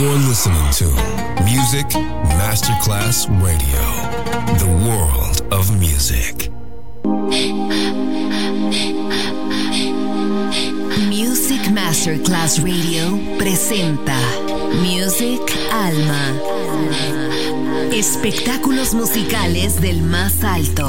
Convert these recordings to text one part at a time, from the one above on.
You're listening to Music Masterclass Radio, the world of music. Music Masterclass Radio presenta Music Alma. Espectáculos musicales del más alto.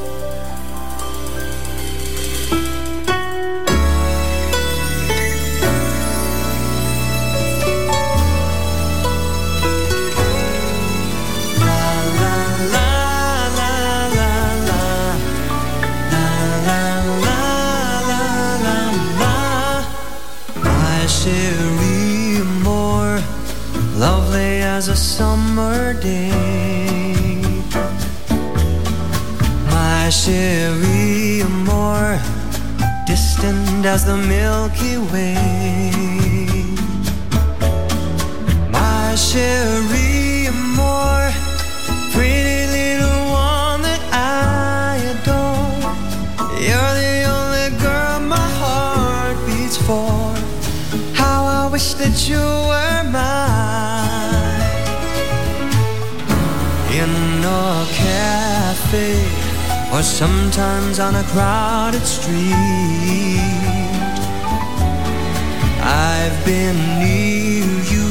As a summer day. My Cherie Amour distant as the Milky Way. My Cherie you were mine in a cafe or sometimes on a crowded street. I've been near you,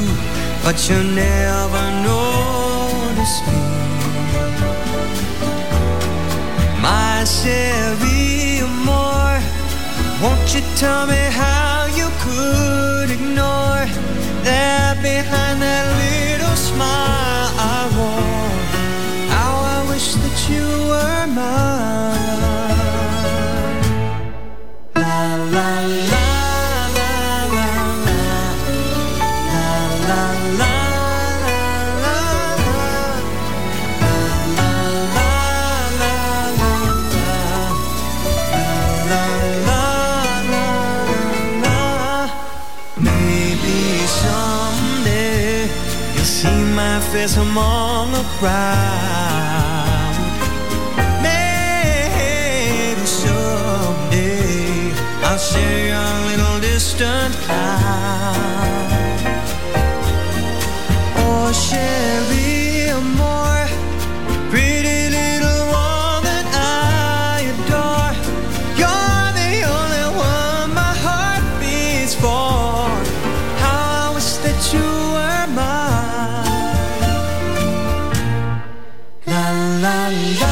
but you never noticed me. My Cherie Amour, won't you tell me how you could ignore there behind the among a crowd. 난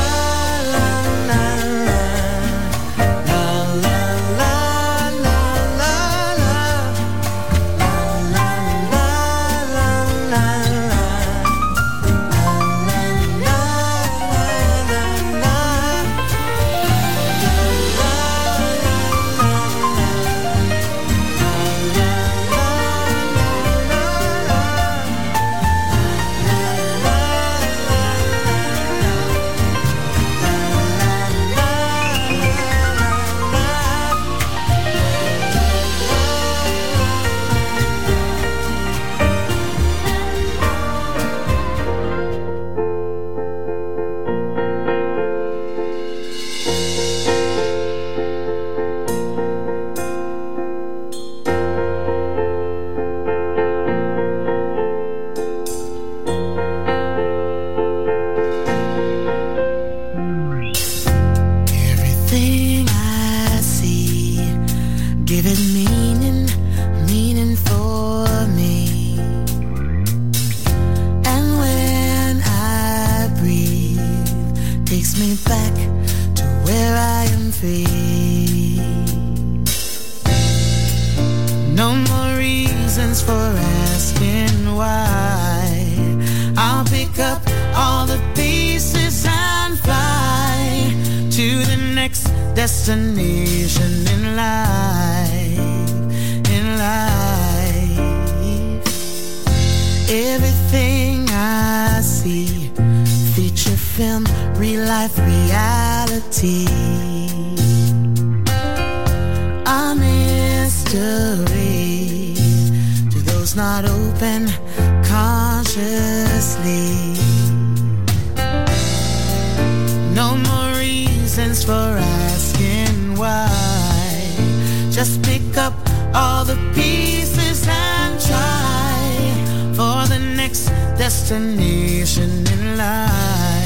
Just pick up all the pieces and try for the next destination in life.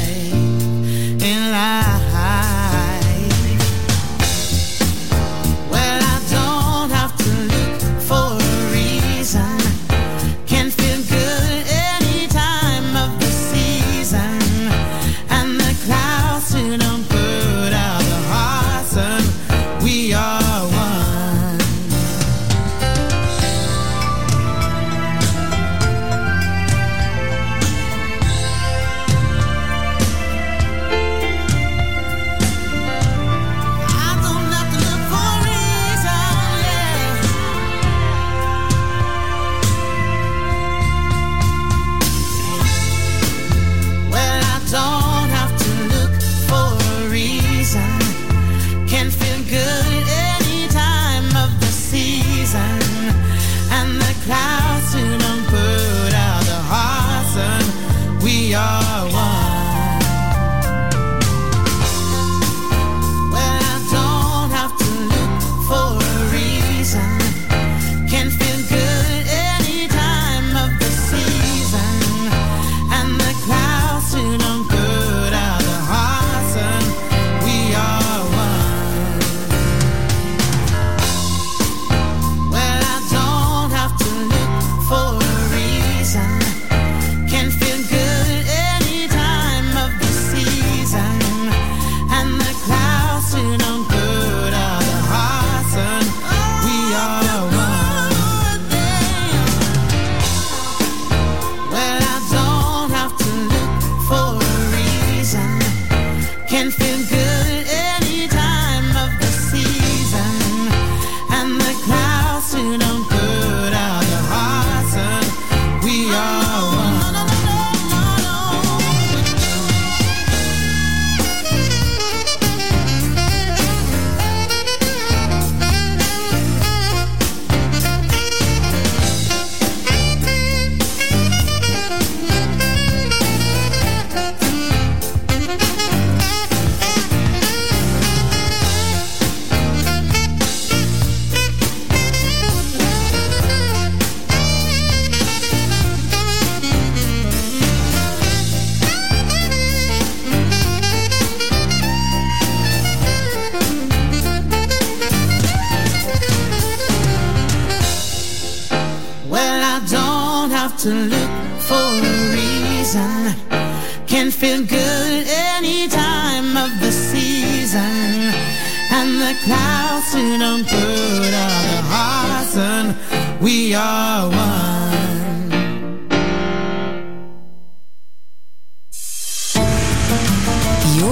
now.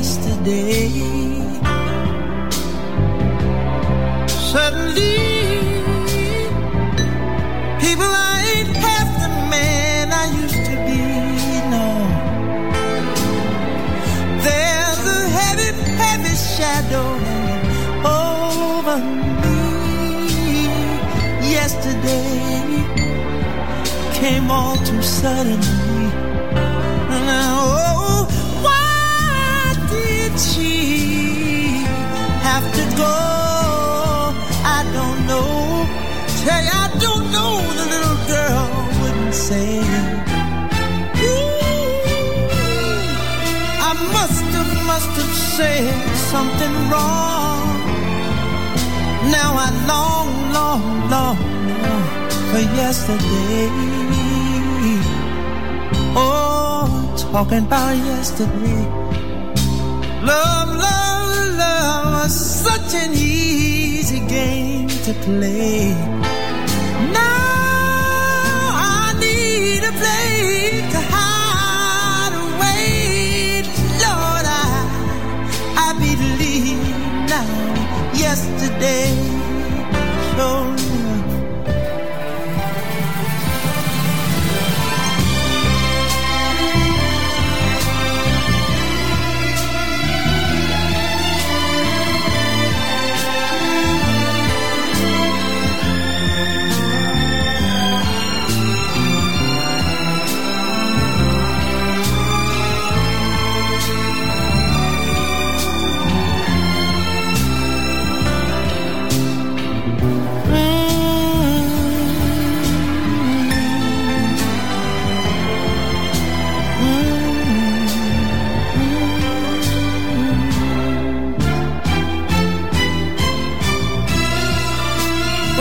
Yesterday. Suddenly, people ain't half the man I used to be. No, there's a heavy, heavy shadow over me. Yesterday came all too suddenly. Know. The little girl wouldn't say. Ooh, I must have, must have said something wrong. Now I long, long, long, long for yesterday. Oh, talking about yesterday. Love, love, love was such an easy game to play.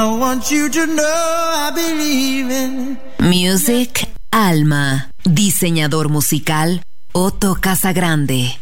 I want you to know I believe in. Music Alma. Diseñador musical Otto Casagrande.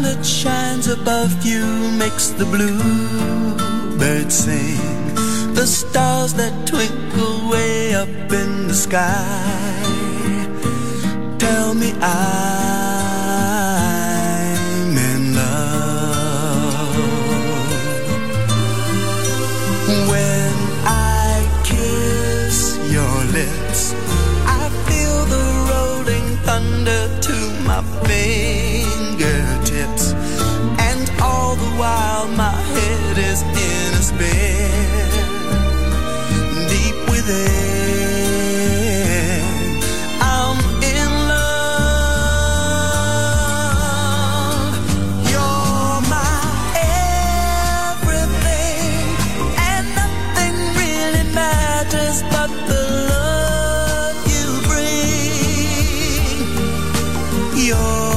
That shines above you makes the bluebirds sing. The stars that twinkle way up in the sky. Tell me I'm You're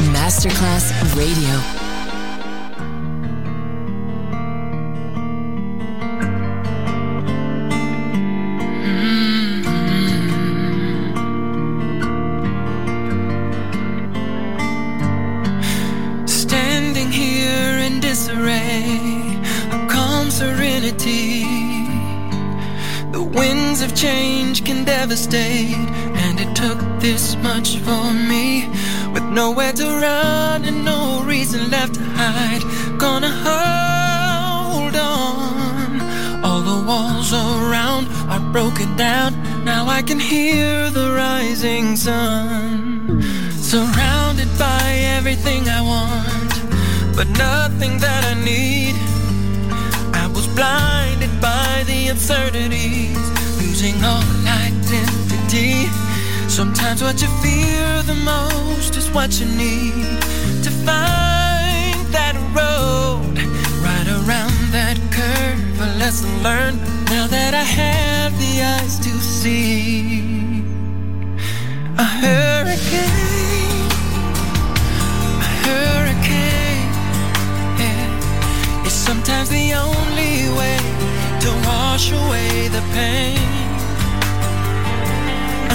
Masterclass Radio. Down. Now I can hear the rising sun. Surrounded by everything I want, but nothing that I need. I was blinded by the absurdities, losing all identity. Sometimes what you fear the most is what you need to find that road right around that curve. A lesson learned now that I have the eyes to see. A hurricane, a hurricane, yeah, is sometimes the only way to wash away the pain.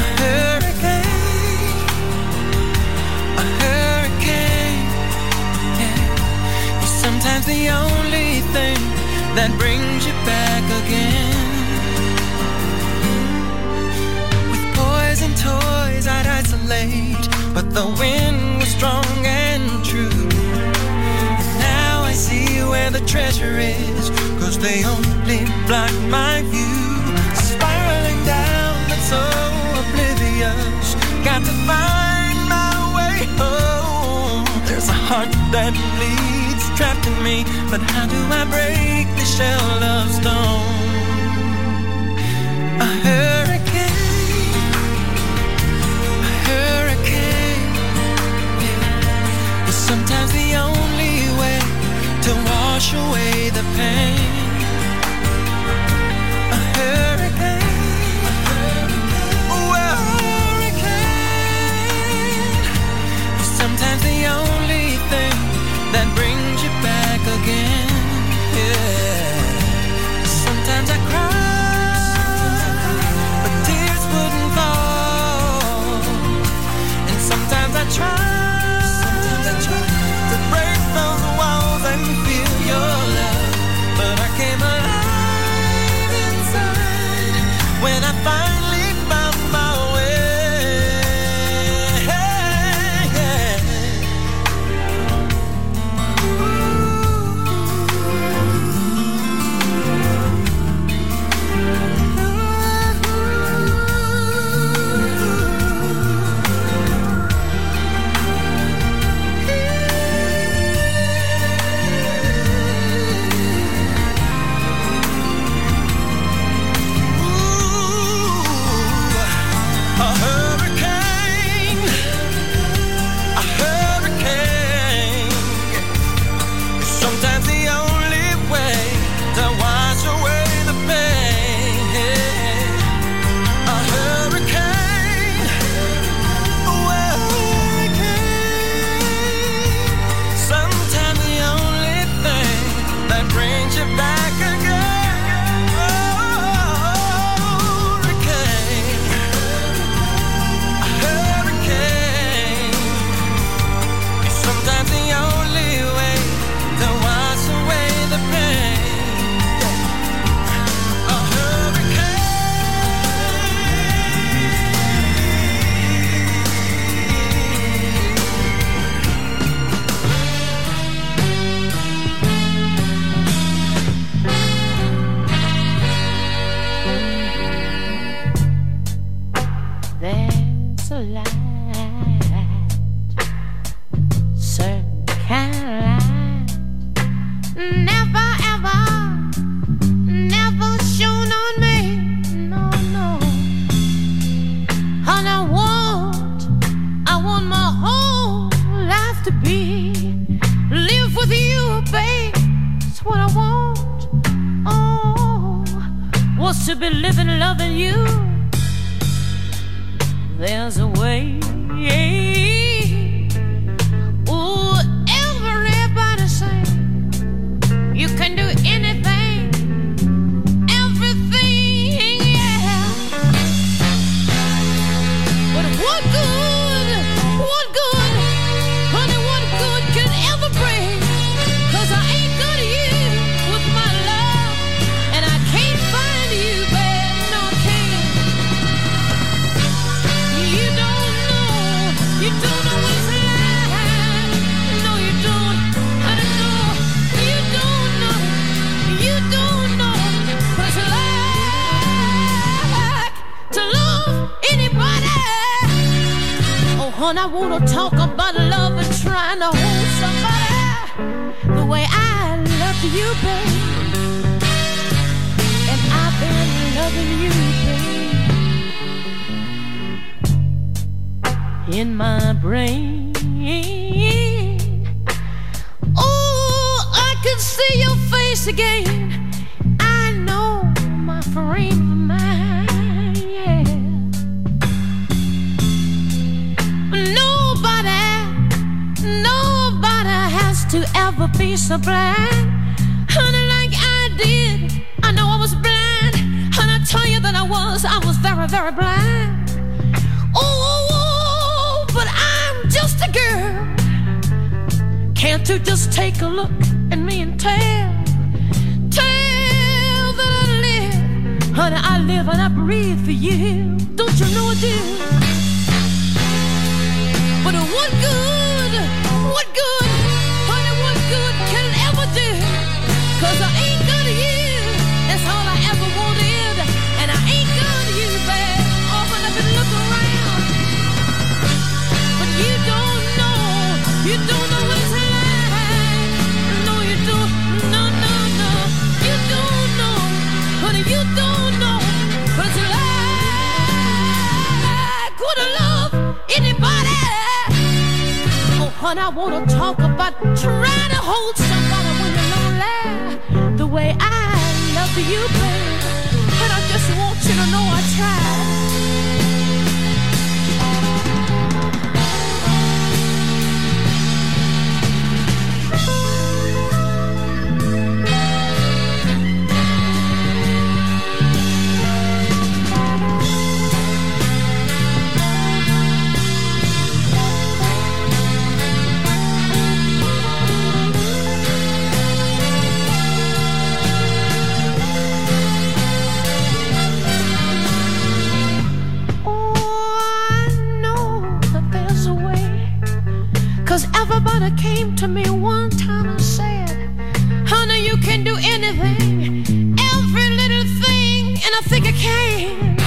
A hurricane, a hurricane, yeah, sometimes the only thing that brings you back again. With poison toys, I'd isolate, but the wind was strong and true. And now I see where the treasure is, cause they only block my view. Spiraling down, but so oblivious. Got to find my way home. There's a heart that bleeds, me, but how do I break the shell of stone? A hurricane, a hurricane, is sometimes the only way to wash away the pain. try. To be living loving you. There's a way. wanna talk about love and trying to hold somebody the way I loved you, babe. And I've been loving you, babe. In my brain, oh, I can see your face again. so blind? Honey, like I did. I know I was blind. And I tell you that I was. I was very, very blind. Oh, oh but I'm just a girl. Can't you just take a look at me and tell? Tell that I live. Honey, I live and I breathe for you. Don't you know I do? But what good? What good? try to hold somebody when you know lie the way I love you, baby. Everybody came to me one time and said, Honey, you can do anything, every little thing, and I think I can.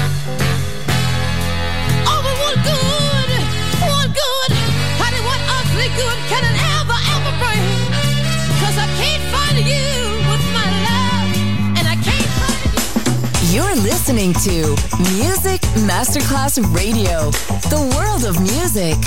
Oh, but what good, what good, honey, what good can it ever, ever bring? Cause I can't find you with my love, and I can't find you. You're listening to Music Masterclass Radio, the world of music.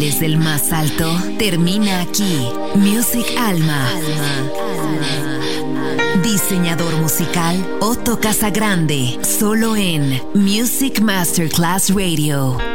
Musicales del más alto termina aquí. Music Alma. Diseñador musical Otto Casagrande, solo en Music Masterclass Radio.